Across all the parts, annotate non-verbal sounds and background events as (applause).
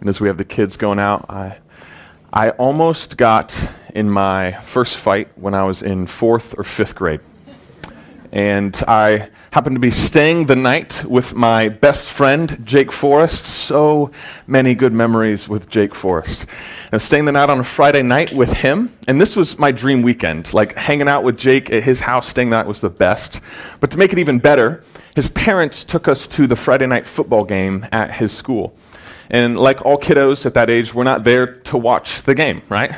And as we have the kids going out, I, I almost got in my first fight when I was in fourth or fifth grade. And I happened to be staying the night with my best friend, Jake Forrest. So many good memories with Jake Forrest. And staying the night on a Friday night with him. And this was my dream weekend. Like hanging out with Jake at his house, staying the night was the best. But to make it even better, his parents took us to the Friday night football game at his school. And like all kiddos at that age, we're not there to watch the game, right?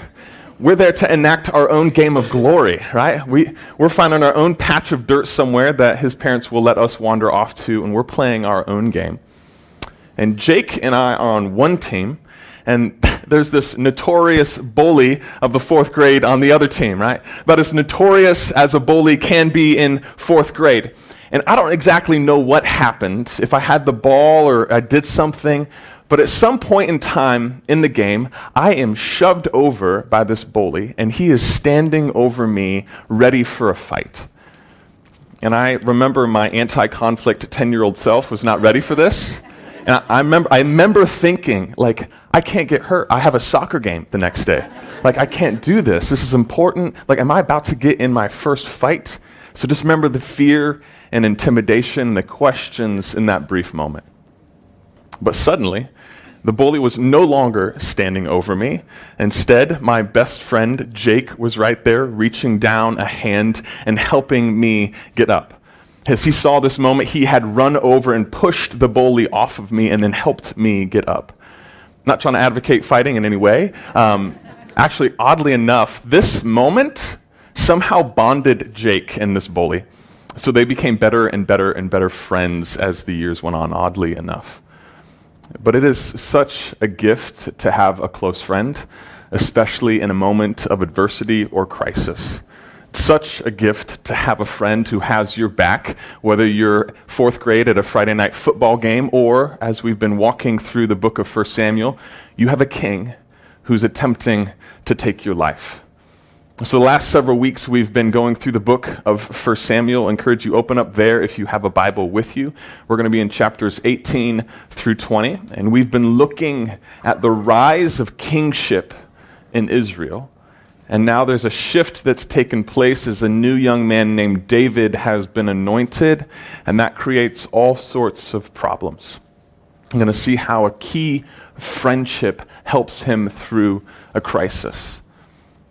We're there to enact our own game of glory, right? We, we're finding our own patch of dirt somewhere that his parents will let us wander off to, and we're playing our own game. And Jake and I are on one team, and (laughs) there's this notorious bully of the fourth grade on the other team, right? About as notorious as a bully can be in fourth grade. And I don't exactly know what happened, if I had the ball or I did something, but at some point in time in the game, I am shoved over by this bully, and he is standing over me, ready for a fight. And I remember my anti conflict 10 year old self was not ready for this. And I, I, remember, I remember thinking, like, I can't get hurt. I have a soccer game the next day. Like, I can't do this. This is important. Like, am I about to get in my first fight? So just remember the fear and intimidation, the questions in that brief moment. But suddenly, the bully was no longer standing over me. Instead, my best friend, Jake, was right there, reaching down a hand and helping me get up. As he saw this moment, he had run over and pushed the bully off of me and then helped me get up. Not trying to advocate fighting in any way. Um, actually, oddly enough, this moment somehow bonded Jake and this bully. So they became better and better and better friends as the years went on, oddly enough. But it is such a gift to have a close friend, especially in a moment of adversity or crisis. such a gift to have a friend who has your back, whether you're fourth grade at a Friday night football game or, as we've been walking through the book of 1 Samuel, you have a king who's attempting to take your life. So, the last several weeks, we've been going through the book of First Samuel. I encourage you open up there if you have a Bible with you. We're going to be in chapters 18 through 20, and we've been looking at the rise of kingship in Israel. And now there's a shift that's taken place as a new young man named David has been anointed, and that creates all sorts of problems. I'm going to see how a key friendship helps him through a crisis.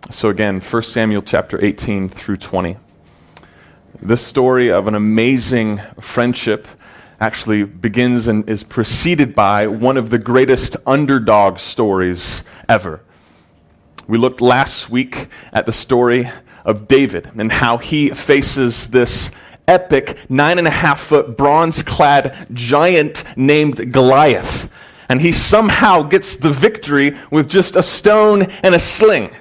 So again, 1 Samuel chapter 18 through 20. This story of an amazing friendship actually begins and is preceded by one of the greatest underdog stories ever. We looked last week at the story of David and how he faces this epic nine and a half foot bronze clad giant named Goliath. And he somehow gets the victory with just a stone and a sling.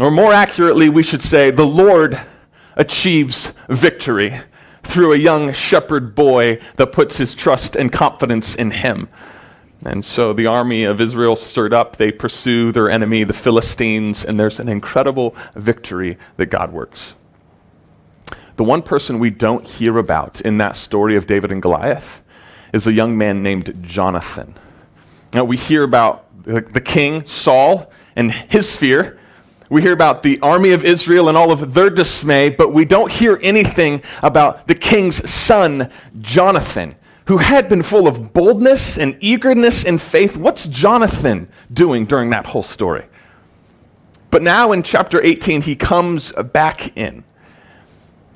Or more accurately, we should say, the Lord achieves victory through a young shepherd boy that puts his trust and confidence in him. And so the army of Israel stirred up. They pursue their enemy, the Philistines, and there's an incredible victory that God works. The one person we don't hear about in that story of David and Goliath is a young man named Jonathan. Now, we hear about the king, Saul, and his fear. We hear about the army of Israel and all of their dismay, but we don't hear anything about the king's son, Jonathan, who had been full of boldness and eagerness and faith. What's Jonathan doing during that whole story? But now in chapter 18, he comes back in.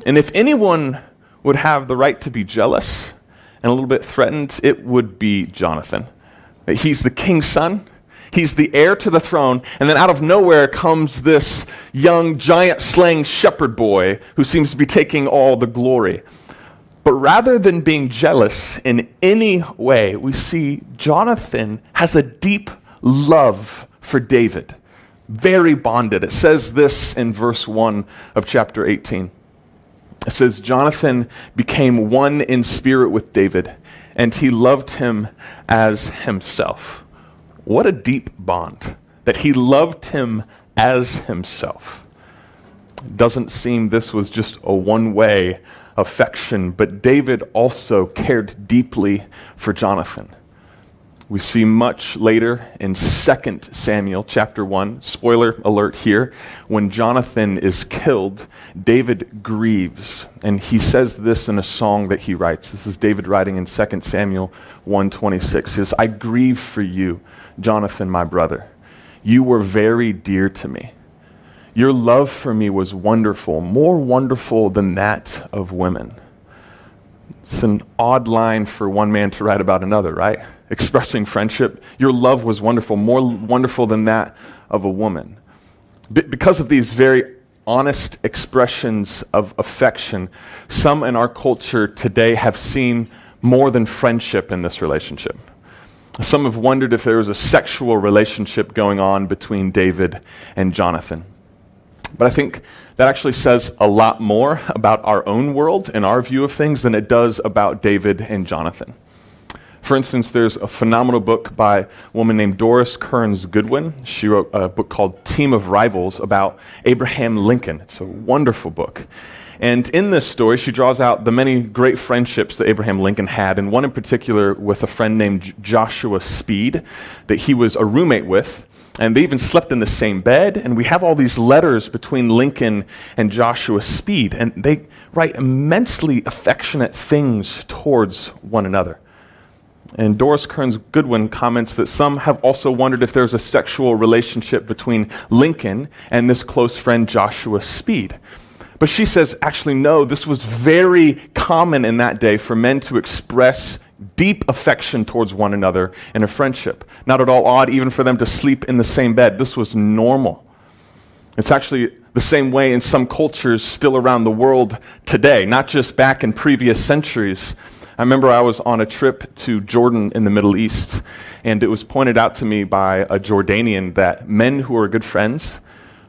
And if anyone would have the right to be jealous and a little bit threatened, it would be Jonathan. He's the king's son. He's the heir to the throne. And then out of nowhere comes this young, giant slaying shepherd boy who seems to be taking all the glory. But rather than being jealous in any way, we see Jonathan has a deep love for David, very bonded. It says this in verse 1 of chapter 18. It says, Jonathan became one in spirit with David, and he loved him as himself. What a deep bond that he loved him as himself. It doesn't seem this was just a one way affection, but David also cared deeply for Jonathan. We see much later in 2 Samuel chapter 1, spoiler alert here, when Jonathan is killed, David grieves. And he says this in a song that he writes. This is David writing in 2 Samuel 1:26. says, "I grieve for you, Jonathan my brother. You were very dear to me. Your love for me was wonderful, more wonderful than that of women." It's an odd line for one man to write about another, right? Expressing friendship. Your love was wonderful, more wonderful than that of a woman. Be- because of these very honest expressions of affection, some in our culture today have seen more than friendship in this relationship. Some have wondered if there was a sexual relationship going on between David and Jonathan. But I think that actually says a lot more about our own world and our view of things than it does about David and Jonathan. For instance, there's a phenomenal book by a woman named Doris Kearns Goodwin. She wrote a book called Team of Rivals about Abraham Lincoln. It's a wonderful book. And in this story, she draws out the many great friendships that Abraham Lincoln had, and one in particular with a friend named Joshua Speed that he was a roommate with. And they even slept in the same bed. And we have all these letters between Lincoln and Joshua Speed. And they write immensely affectionate things towards one another. And Doris Kearns Goodwin comments that some have also wondered if there's a sexual relationship between Lincoln and this close friend Joshua Speed. But she says, actually, no, this was very common in that day for men to express deep affection towards one another in a friendship. Not at all odd, even for them to sleep in the same bed. This was normal. It's actually the same way in some cultures still around the world today, not just back in previous centuries. I remember I was on a trip to Jordan in the Middle East, and it was pointed out to me by a Jordanian that men who are good friends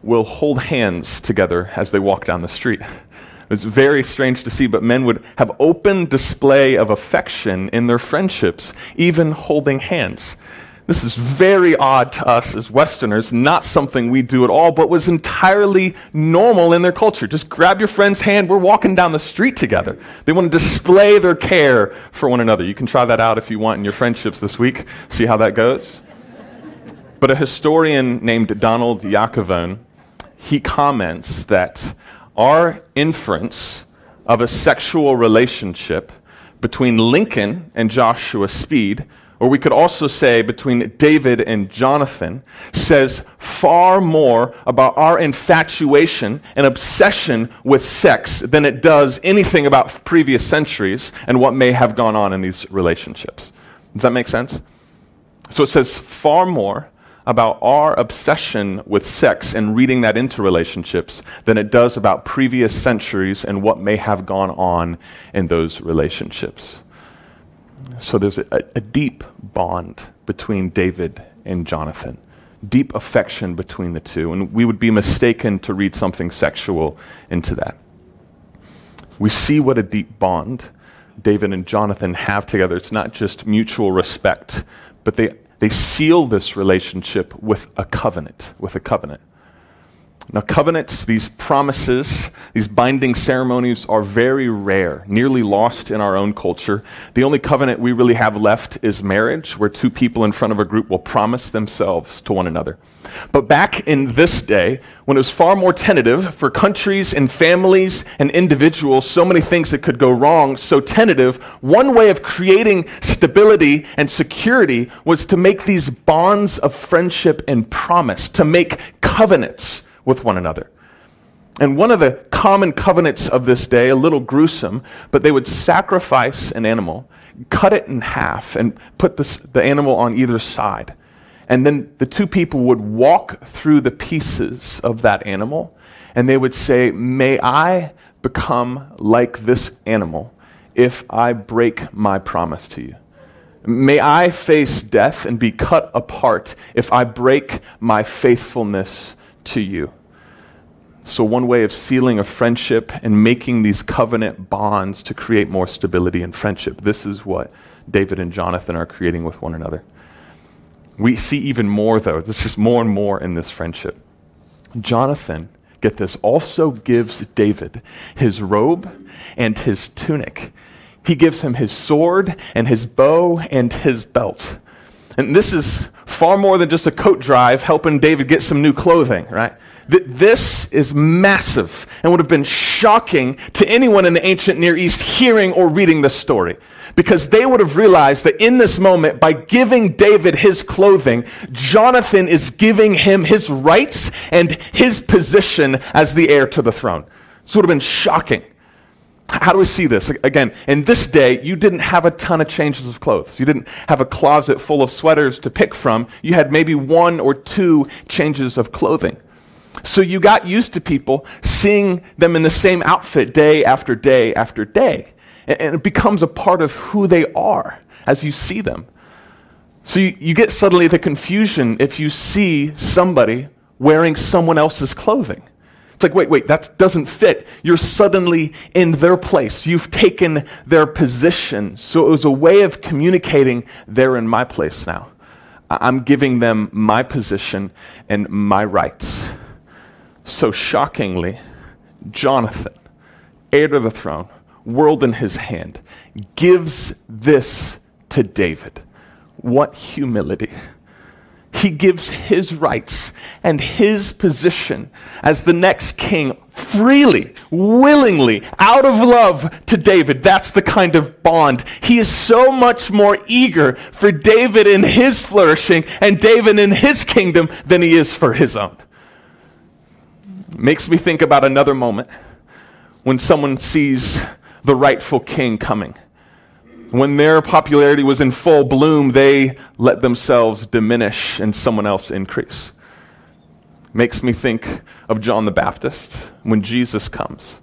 will hold hands together as they walk down the street. It was very strange to see, but men would have open display of affection in their friendships, even holding hands. This is very odd to us as Westerners, not something we do at all, but was entirely normal in their culture. Just grab your friend's hand, we're walking down the street together. They want to display their care for one another. You can try that out if you want in your friendships this week, see how that goes. But a historian named Donald Yacovone, he comments that our inference of a sexual relationship between Lincoln and Joshua Speed or we could also say between David and Jonathan, says far more about our infatuation and obsession with sex than it does anything about previous centuries and what may have gone on in these relationships. Does that make sense? So it says far more about our obsession with sex and reading that into relationships than it does about previous centuries and what may have gone on in those relationships. So there's a, a deep bond between David and Jonathan, deep affection between the two. And we would be mistaken to read something sexual into that. We see what a deep bond David and Jonathan have together. It's not just mutual respect, but they, they seal this relationship with a covenant, with a covenant. Now, covenants, these promises, these binding ceremonies are very rare, nearly lost in our own culture. The only covenant we really have left is marriage, where two people in front of a group will promise themselves to one another. But back in this day, when it was far more tentative for countries and families and individuals, so many things that could go wrong, so tentative, one way of creating stability and security was to make these bonds of friendship and promise, to make covenants with one another. And one of the common covenants of this day, a little gruesome, but they would sacrifice an animal, cut it in half, and put this, the animal on either side. And then the two people would walk through the pieces of that animal, and they would say, May I become like this animal if I break my promise to you. May I face death and be cut apart if I break my faithfulness to you. So, one way of sealing a friendship and making these covenant bonds to create more stability in friendship. This is what David and Jonathan are creating with one another. We see even more, though. This is more and more in this friendship. Jonathan, get this, also gives David his robe and his tunic. He gives him his sword and his bow and his belt. And this is far more than just a coat drive helping David get some new clothing, right? Th- this is massive and would have been shocking to anyone in the ancient Near East hearing or reading this story. Because they would have realized that in this moment, by giving David his clothing, Jonathan is giving him his rights and his position as the heir to the throne. This would have been shocking. How do we see this? Again, in this day, you didn't have a ton of changes of clothes. You didn't have a closet full of sweaters to pick from. You had maybe one or two changes of clothing. So you got used to people seeing them in the same outfit day after day after day. And it becomes a part of who they are as you see them. So you, you get suddenly the confusion if you see somebody wearing someone else's clothing. It's like, wait, wait, that doesn't fit. You're suddenly in their place. You've taken their position. So it was a way of communicating they're in my place now. I'm giving them my position and my rights. So shockingly, Jonathan, heir to the throne, world in his hand, gives this to David. What humility! He gives his rights and his position as the next king freely, willingly, out of love to David. That's the kind of bond. He is so much more eager for David in his flourishing and David in his kingdom than he is for his own. Makes me think about another moment when someone sees the rightful king coming when their popularity was in full bloom, they let themselves diminish and someone else increase. Makes me think of John the Baptist when Jesus comes.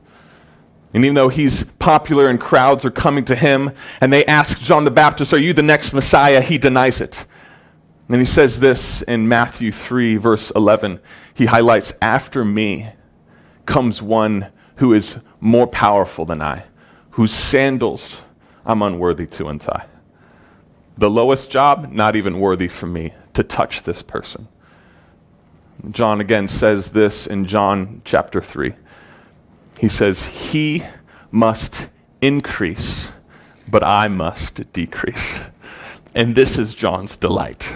And even though he's popular and crowds are coming to him, and they ask John the Baptist, Are you the next Messiah? He denies it. And he says this in Matthew 3, verse 11. He highlights, After me comes one who is more powerful than I, whose sandals I'm unworthy to untie. The lowest job, not even worthy for me to touch this person. John again says this in John chapter 3. He says, He must increase, but I must decrease. And this is John's delight.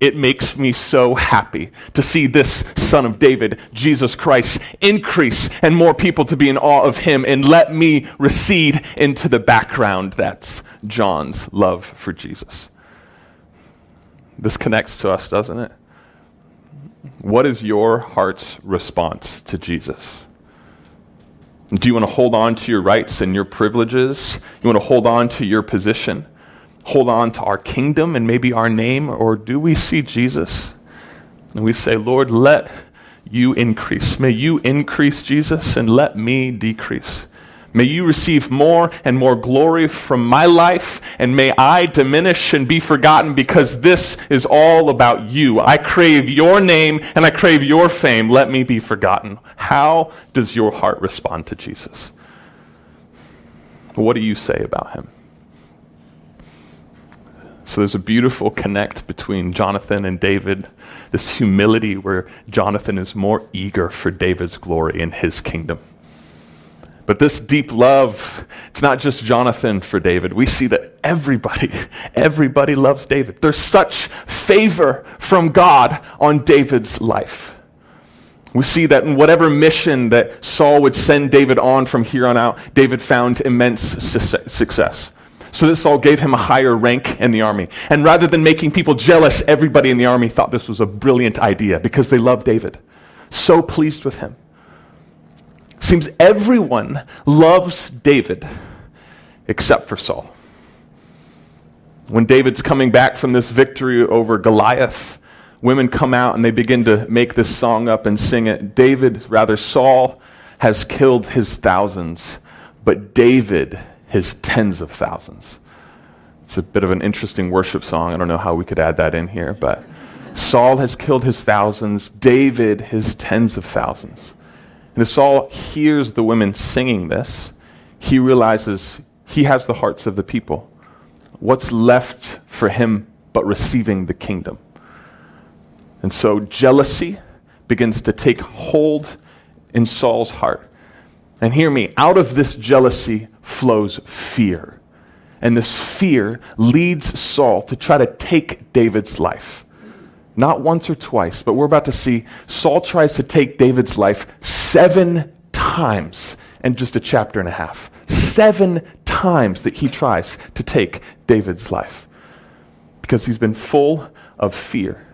It makes me so happy to see this Son of David, Jesus Christ, increase and more people to be in awe of him and let me recede into the background. That's John's love for Jesus. This connects to us, doesn't it? What is your heart's response to Jesus? Do you want to hold on to your rights and your privileges? You want to hold on to your position? Hold on to our kingdom and maybe our name, or do we see Jesus and we say, Lord, let you increase. May you increase, Jesus, and let me decrease. May you receive more and more glory from my life, and may I diminish and be forgotten because this is all about you. I crave your name and I crave your fame. Let me be forgotten. How does your heart respond to Jesus? What do you say about him? So there's a beautiful connect between Jonathan and David, this humility where Jonathan is more eager for David's glory in his kingdom. But this deep love, it's not just Jonathan for David. We see that everybody, everybody loves David. There's such favor from God on David's life. We see that in whatever mission that Saul would send David on from here on out, David found immense success. So this all gave him a higher rank in the army. And rather than making people jealous, everybody in the army thought this was a brilliant idea because they loved David. So pleased with him. Seems everyone loves David except for Saul. When David's coming back from this victory over Goliath, women come out and they begin to make this song up and sing it. David, rather, Saul has killed his thousands, but David his tens of thousands. It's a bit of an interesting worship song. I don't know how we could add that in here, but Saul has killed his thousands, David his tens of thousands. And as Saul hears the women singing this, he realizes he has the hearts of the people. What's left for him but receiving the kingdom? And so jealousy begins to take hold in Saul's heart. And hear me, out of this jealousy flows fear. And this fear leads Saul to try to take David's life. Not once or twice, but we're about to see Saul tries to take David's life seven times in just a chapter and a half. Seven times that he tries to take David's life because he's been full of fear.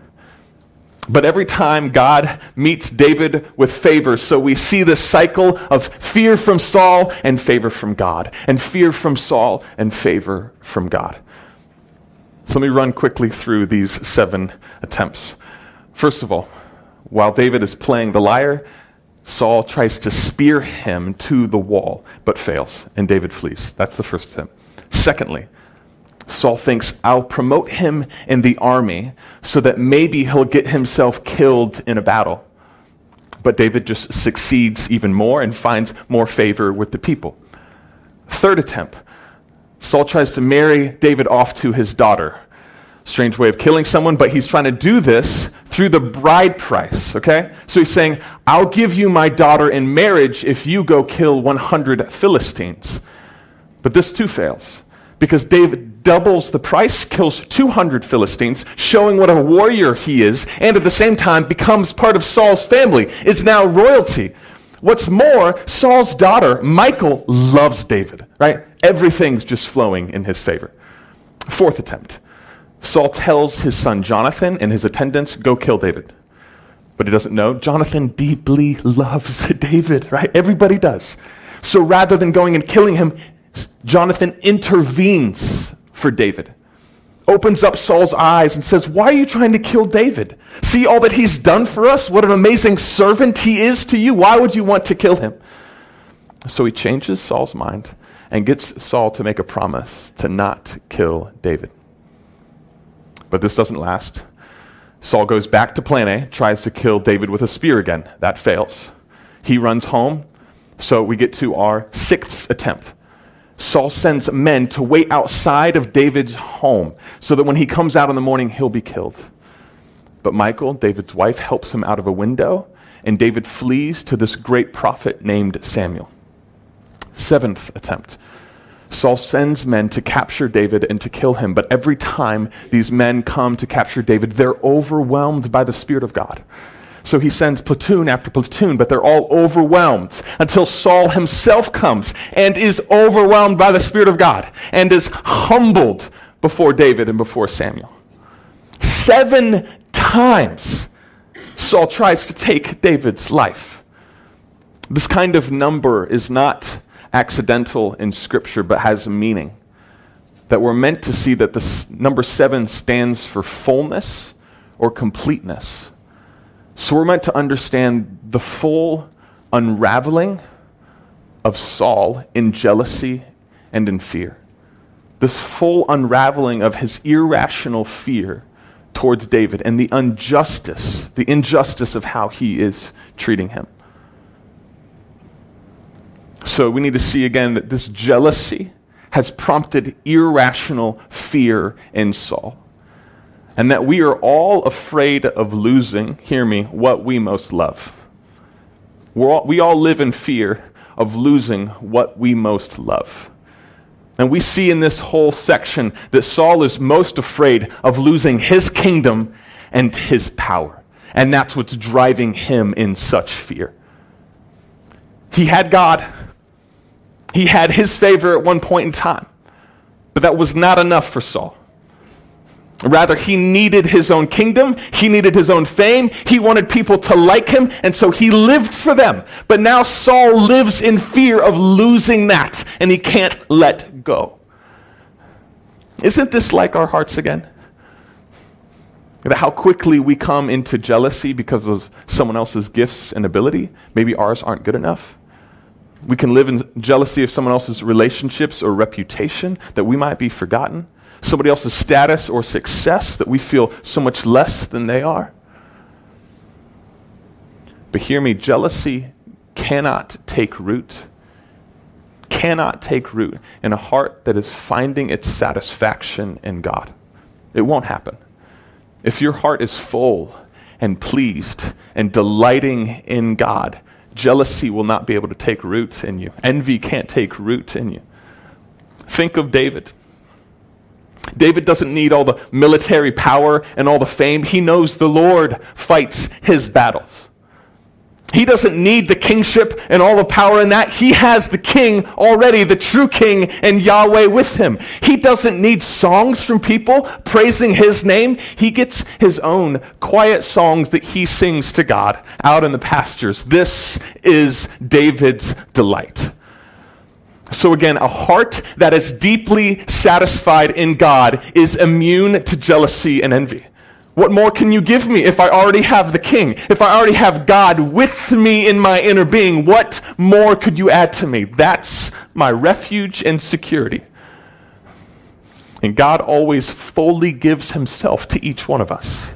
But every time God meets David with favor, so we see this cycle of fear from Saul and favor from God, and fear from Saul and favor from God. So let me run quickly through these seven attempts. First of all, while David is playing the lyre, Saul tries to spear him to the wall, but fails, and David flees. That's the first attempt. Secondly, Saul thinks, I'll promote him in the army so that maybe he'll get himself killed in a battle. But David just succeeds even more and finds more favor with the people. Third attempt Saul tries to marry David off to his daughter. Strange way of killing someone, but he's trying to do this through the bride price, okay? So he's saying, I'll give you my daughter in marriage if you go kill 100 Philistines. But this too fails because David doubles the price, kills 200 Philistines, showing what a warrior he is, and at the same time becomes part of Saul's family, is now royalty. What's more, Saul's daughter, Michal, loves David, right? Everything's just flowing in his favor. Fourth attempt Saul tells his son Jonathan and his attendants, go kill David. But he doesn't know. Jonathan deeply loves (laughs) David, right? Everybody does. So rather than going and killing him, Jonathan intervenes for David, opens up Saul's eyes and says, Why are you trying to kill David? See all that he's done for us? What an amazing servant he is to you. Why would you want to kill him? So he changes Saul's mind and gets Saul to make a promise to not kill David. But this doesn't last. Saul goes back to plan A, tries to kill David with a spear again. That fails. He runs home. So we get to our sixth attempt. Saul sends men to wait outside of David's home so that when he comes out in the morning, he'll be killed. But Michal, David's wife, helps him out of a window, and David flees to this great prophet named Samuel. Seventh attempt. Saul sends men to capture David and to kill him, but every time these men come to capture David, they're overwhelmed by the Spirit of God. So he sends platoon after platoon, but they're all overwhelmed until Saul himself comes and is overwhelmed by the Spirit of God and is humbled before David and before Samuel. Seven times Saul tries to take David's life. This kind of number is not accidental in Scripture, but has a meaning. That we're meant to see that this number seven stands for fullness or completeness. So we're meant to understand the full unraveling of Saul in jealousy and in fear. This full unraveling of his irrational fear towards David and the injustice, the injustice of how he is treating him. So we need to see again that this jealousy has prompted irrational fear in Saul and that we are all afraid of losing, hear me, what we most love. All, we all live in fear of losing what we most love. And we see in this whole section that Saul is most afraid of losing his kingdom and his power. And that's what's driving him in such fear. He had God, he had his favor at one point in time, but that was not enough for Saul. Rather, he needed his own kingdom. He needed his own fame. He wanted people to like him, and so he lived for them. But now Saul lives in fear of losing that, and he can't let go. Isn't this like our hearts again? How quickly we come into jealousy because of someone else's gifts and ability. Maybe ours aren't good enough. We can live in jealousy of someone else's relationships or reputation that we might be forgotten somebody else's status or success that we feel so much less than they are. But hear me jealousy cannot take root, cannot take root in a heart that is finding its satisfaction in God. It won't happen. If your heart is full and pleased and delighting in God, jealousy will not be able to take root in you. Envy can't take root in you. Think of David. David doesn't need all the military power and all the fame. He knows the Lord fights his battles. He doesn't need the kingship and all the power in that. He has the king already, the true king, and Yahweh with him. He doesn't need songs from people praising his name. He gets his own quiet songs that he sings to God out in the pastures. This is David's delight. So, again, a heart that is deeply satisfied in God is immune to jealousy and envy. What more can you give me if I already have the king? If I already have God with me in my inner being, what more could you add to me? That's my refuge and security. And God always fully gives himself to each one of us.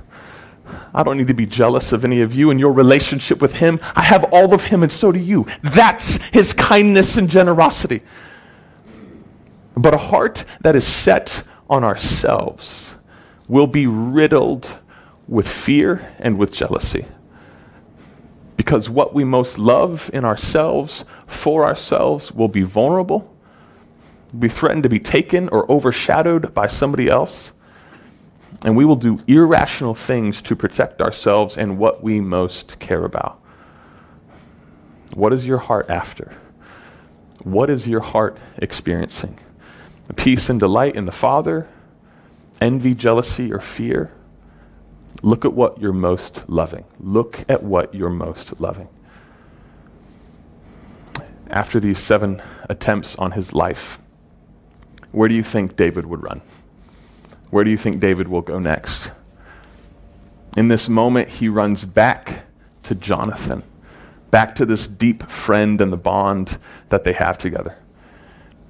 I don't need to be jealous of any of you and your relationship with him. I have all of him, and so do you. That's his kindness and generosity. But a heart that is set on ourselves will be riddled with fear and with jealousy. Because what we most love in ourselves, for ourselves, will be vulnerable, be threatened to be taken or overshadowed by somebody else. And we will do irrational things to protect ourselves and what we most care about. What is your heart after? What is your heart experiencing? Peace and delight in the Father, envy, jealousy, or fear, look at what you're most loving. Look at what you're most loving. After these seven attempts on his life, where do you think David would run? Where do you think David will go next? In this moment, he runs back to Jonathan, back to this deep friend and the bond that they have together.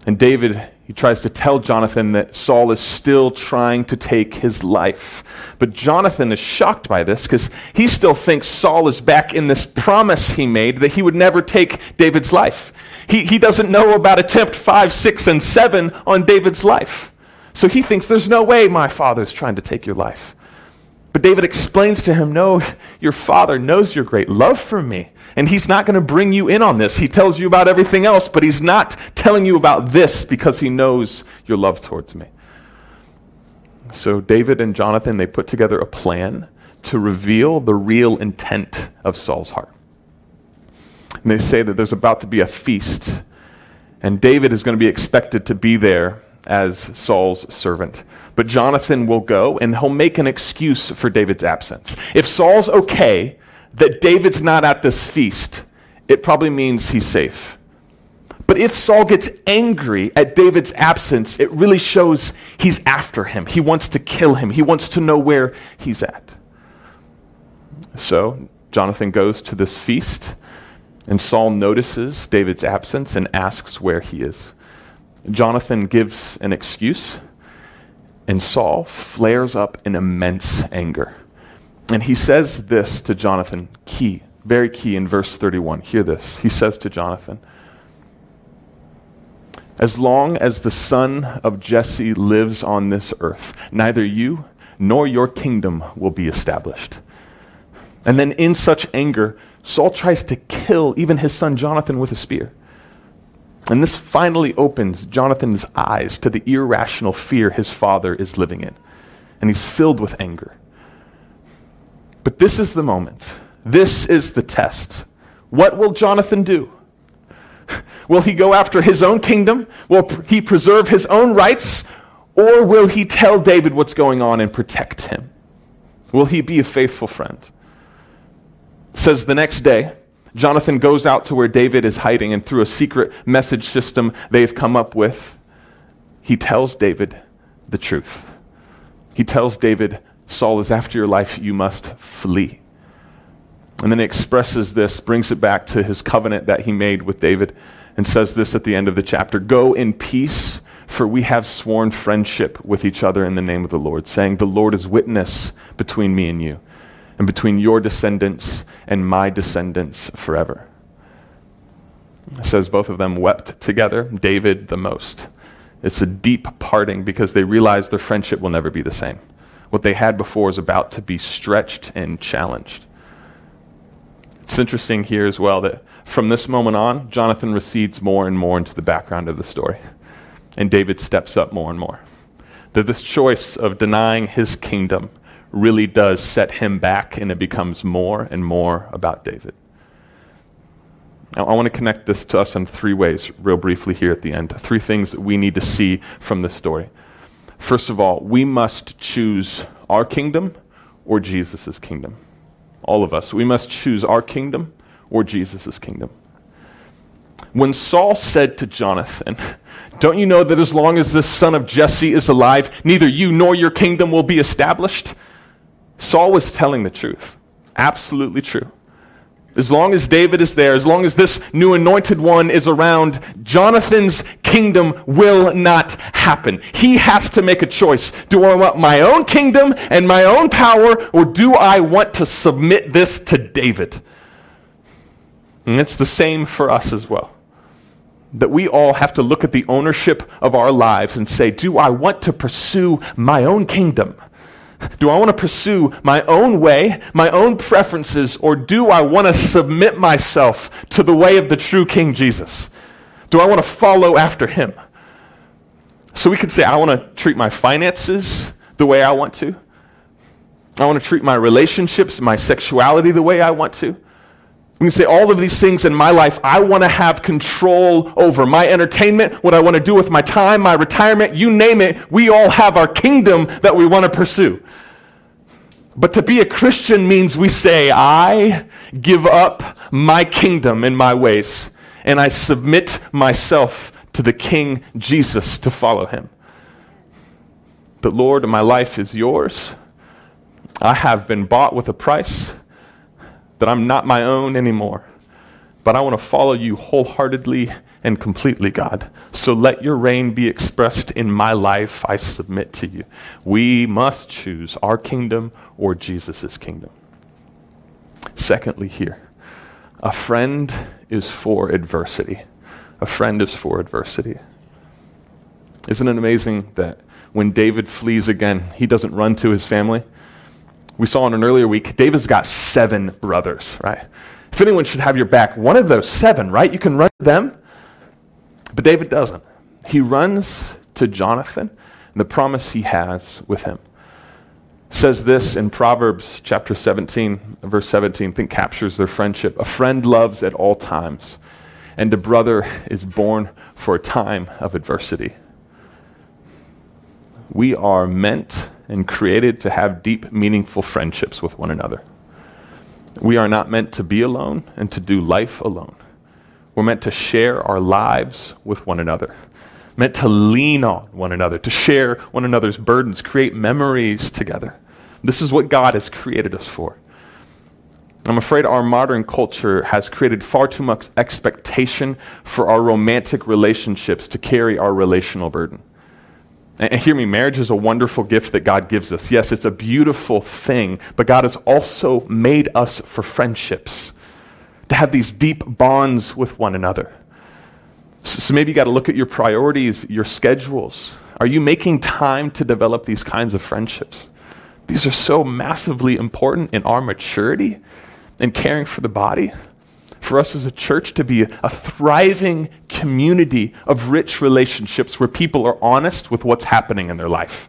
And David, he tries to tell Jonathan that Saul is still trying to take his life. But Jonathan is shocked by this because he still thinks Saul is back in this promise he made that he would never take David's life. He, he doesn't know about attempt five, six, and seven on David's life. So he thinks there's no way my father's trying to take your life. But David explains to him, No, your father knows your great love for me, and he's not going to bring you in on this. He tells you about everything else, but he's not telling you about this because he knows your love towards me. So David and Jonathan, they put together a plan to reveal the real intent of Saul's heart. And they say that there's about to be a feast, and David is going to be expected to be there as Saul's servant. But Jonathan will go and he'll make an excuse for David's absence. If Saul's okay that David's not at this feast, it probably means he's safe. But if Saul gets angry at David's absence, it really shows he's after him. He wants to kill him, he wants to know where he's at. So Jonathan goes to this feast, and Saul notices David's absence and asks where he is. Jonathan gives an excuse, and Saul flares up in immense anger. And he says this to Jonathan, key, very key in verse 31. Hear this. He says to Jonathan, As long as the son of Jesse lives on this earth, neither you nor your kingdom will be established. And then in such anger, Saul tries to kill even his son Jonathan with a spear. And this finally opens Jonathan's eyes to the irrational fear his father is living in. And he's filled with anger. But this is the moment. This is the test. What will Jonathan do? (laughs) Will he go after his own kingdom? Will he preserve his own rights? Or will he tell David what's going on and protect him? Will he be a faithful friend? Says the next day, Jonathan goes out to where David is hiding, and through a secret message system they've come up with, he tells David the truth. He tells David, Saul is after your life, you must flee. And then he expresses this, brings it back to his covenant that he made with David, and says this at the end of the chapter Go in peace, for we have sworn friendship with each other in the name of the Lord, saying, The Lord is witness between me and you and between your descendants and my descendants forever. It says both of them wept together, David the most. It's a deep parting because they realize their friendship will never be the same. What they had before is about to be stretched and challenged. It's interesting here as well that from this moment on, Jonathan recedes more and more into the background of the story, and David steps up more and more. that this choice of denying his kingdom really does set him back and it becomes more and more about David. Now, I want to connect this to us in three ways, real briefly, here at the end. Three things that we need to see from this story. First of all, we must choose our kingdom or Jesus' kingdom. All of us. We must choose our kingdom or Jesus' kingdom. When Saul said to Jonathan, Don't you know that as long as this son of Jesse is alive, neither you nor your kingdom will be established? Saul was telling the truth. Absolutely true. As long as David is there, as long as this new anointed one is around, Jonathan's kingdom will not happen. He has to make a choice. Do I want my own kingdom and my own power, or do I want to submit this to David? And it's the same for us as well. That we all have to look at the ownership of our lives and say, Do I want to pursue my own kingdom? Do I want to pursue my own way, my own preferences, or do I want to submit myself to the way of the true King Jesus? Do I want to follow after him? So we could say, I want to treat my finances the way I want to. I want to treat my relationships, my sexuality the way I want to. We say all of these things in my life I want to have control over. My entertainment, what I want to do with my time, my retirement, you name it, we all have our kingdom that we want to pursue. But to be a Christian means we say, I give up my kingdom and my ways, and I submit myself to the King Jesus to follow him. But Lord, my life is yours. I have been bought with a price that I'm not my own anymore, but I want to follow you wholeheartedly and completely, God. So let your reign be expressed in my life. I submit to you. We must choose our kingdom or Jesus' kingdom. Secondly, here, a friend is for adversity. A friend is for adversity. Isn't it amazing that when David flees again, he doesn't run to his family? We saw in an earlier week, David's got seven brothers, right? If anyone should have your back, one of those seven, right? You can run to them. But David doesn't. He runs to Jonathan and the promise he has with him. says this in Proverbs chapter 17, verse 17, I think captures their friendship. A friend loves at all times, and a brother is born for a time of adversity. We are meant and created to have deep, meaningful friendships with one another. We are not meant to be alone and to do life alone. We're meant to share our lives with one another, meant to lean on one another, to share one another's burdens, create memories together. This is what God has created us for. I'm afraid our modern culture has created far too much expectation for our romantic relationships to carry our relational burden. And hear me, marriage is a wonderful gift that God gives us. Yes, it's a beautiful thing, but God has also made us for friendships, to have these deep bonds with one another. So maybe you got to look at your priorities, your schedules. Are you making time to develop these kinds of friendships? These are so massively important in our maturity and caring for the body for us as a church to be a thriving community of rich relationships where people are honest with what's happening in their life.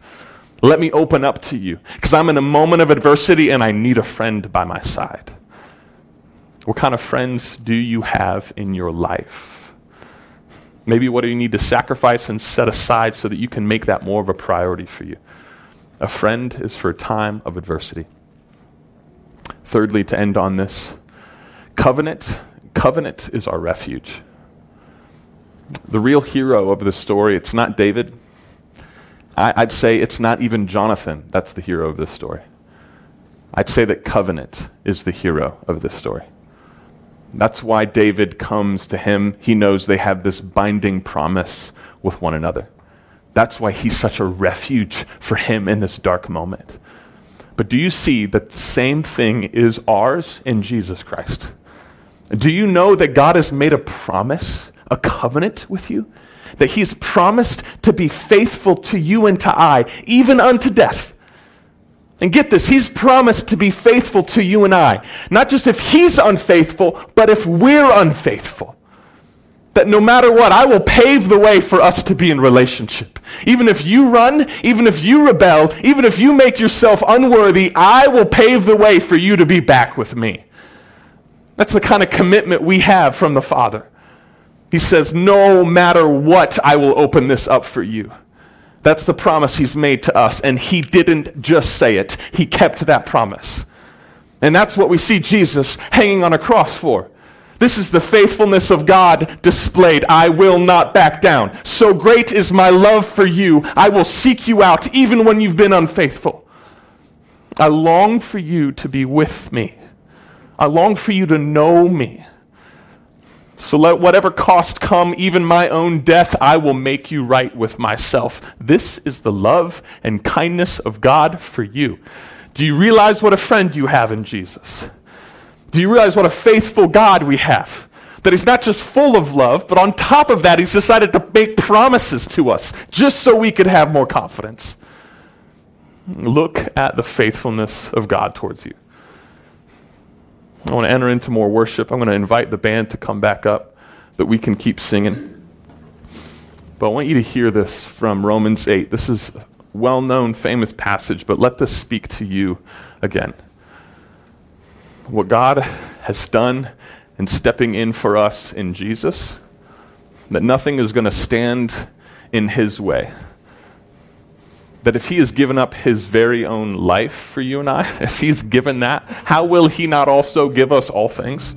Let me open up to you because I'm in a moment of adversity and I need a friend by my side. What kind of friends do you have in your life? Maybe what do you need to sacrifice and set aside so that you can make that more of a priority for you? A friend is for a time of adversity. Thirdly, to end on this, Covenant, covenant is our refuge. The real hero of this story, it's not David. I, I'd say it's not even Jonathan that's the hero of this story. I'd say that covenant is the hero of this story. That's why David comes to him. He knows they have this binding promise with one another. That's why he's such a refuge for him in this dark moment. But do you see that the same thing is ours in Jesus Christ? Do you know that God has made a promise, a covenant with you? That He's promised to be faithful to you and to I, even unto death. And get this, He's promised to be faithful to you and I. Not just if He's unfaithful, but if we're unfaithful. That no matter what, I will pave the way for us to be in relationship. Even if you run, even if you rebel, even if you make yourself unworthy, I will pave the way for you to be back with me. That's the kind of commitment we have from the Father. He says, No matter what, I will open this up for you. That's the promise he's made to us. And he didn't just say it, he kept that promise. And that's what we see Jesus hanging on a cross for. This is the faithfulness of God displayed. I will not back down. So great is my love for you. I will seek you out even when you've been unfaithful. I long for you to be with me. I long for you to know me. So let whatever cost come, even my own death, I will make you right with myself. This is the love and kindness of God for you. Do you realize what a friend you have in Jesus? Do you realize what a faithful God we have? That He's not just full of love, but on top of that, He's decided to make promises to us just so we could have more confidence. Look at the faithfulness of God towards you. I want to enter into more worship. I'm going to invite the band to come back up that we can keep singing. But I want you to hear this from Romans 8. This is a well known, famous passage, but let this speak to you again what God has done in stepping in for us in Jesus, that nothing is going to stand in his way. That if he has given up his very own life for you and I, (laughs) if he's given that, how will he not also give us all things?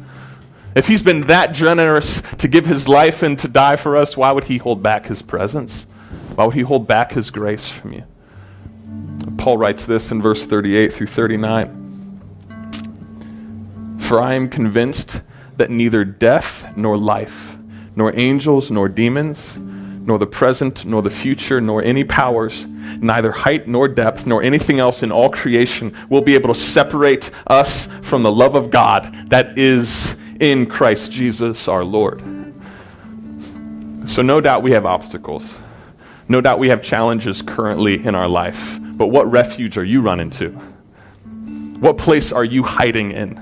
If he's been that generous to give his life and to die for us, why would he hold back his presence? Why would he hold back his grace from you? Paul writes this in verse 38 through 39. For I am convinced that neither death nor life, nor angels nor demons, nor the present nor the future, nor any powers, neither height nor depth, nor anything else in all creation will be able to separate us from the love of God that is in Christ Jesus our Lord. So, no doubt we have obstacles. No doubt we have challenges currently in our life. But what refuge are you running to? What place are you hiding in?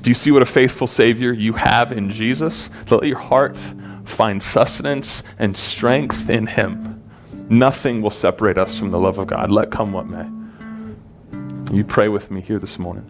Do you see what a faithful Savior you have in Jesus? Let your heart find sustenance and strength in Him. Nothing will separate us from the love of God. Let come what may. You pray with me here this morning.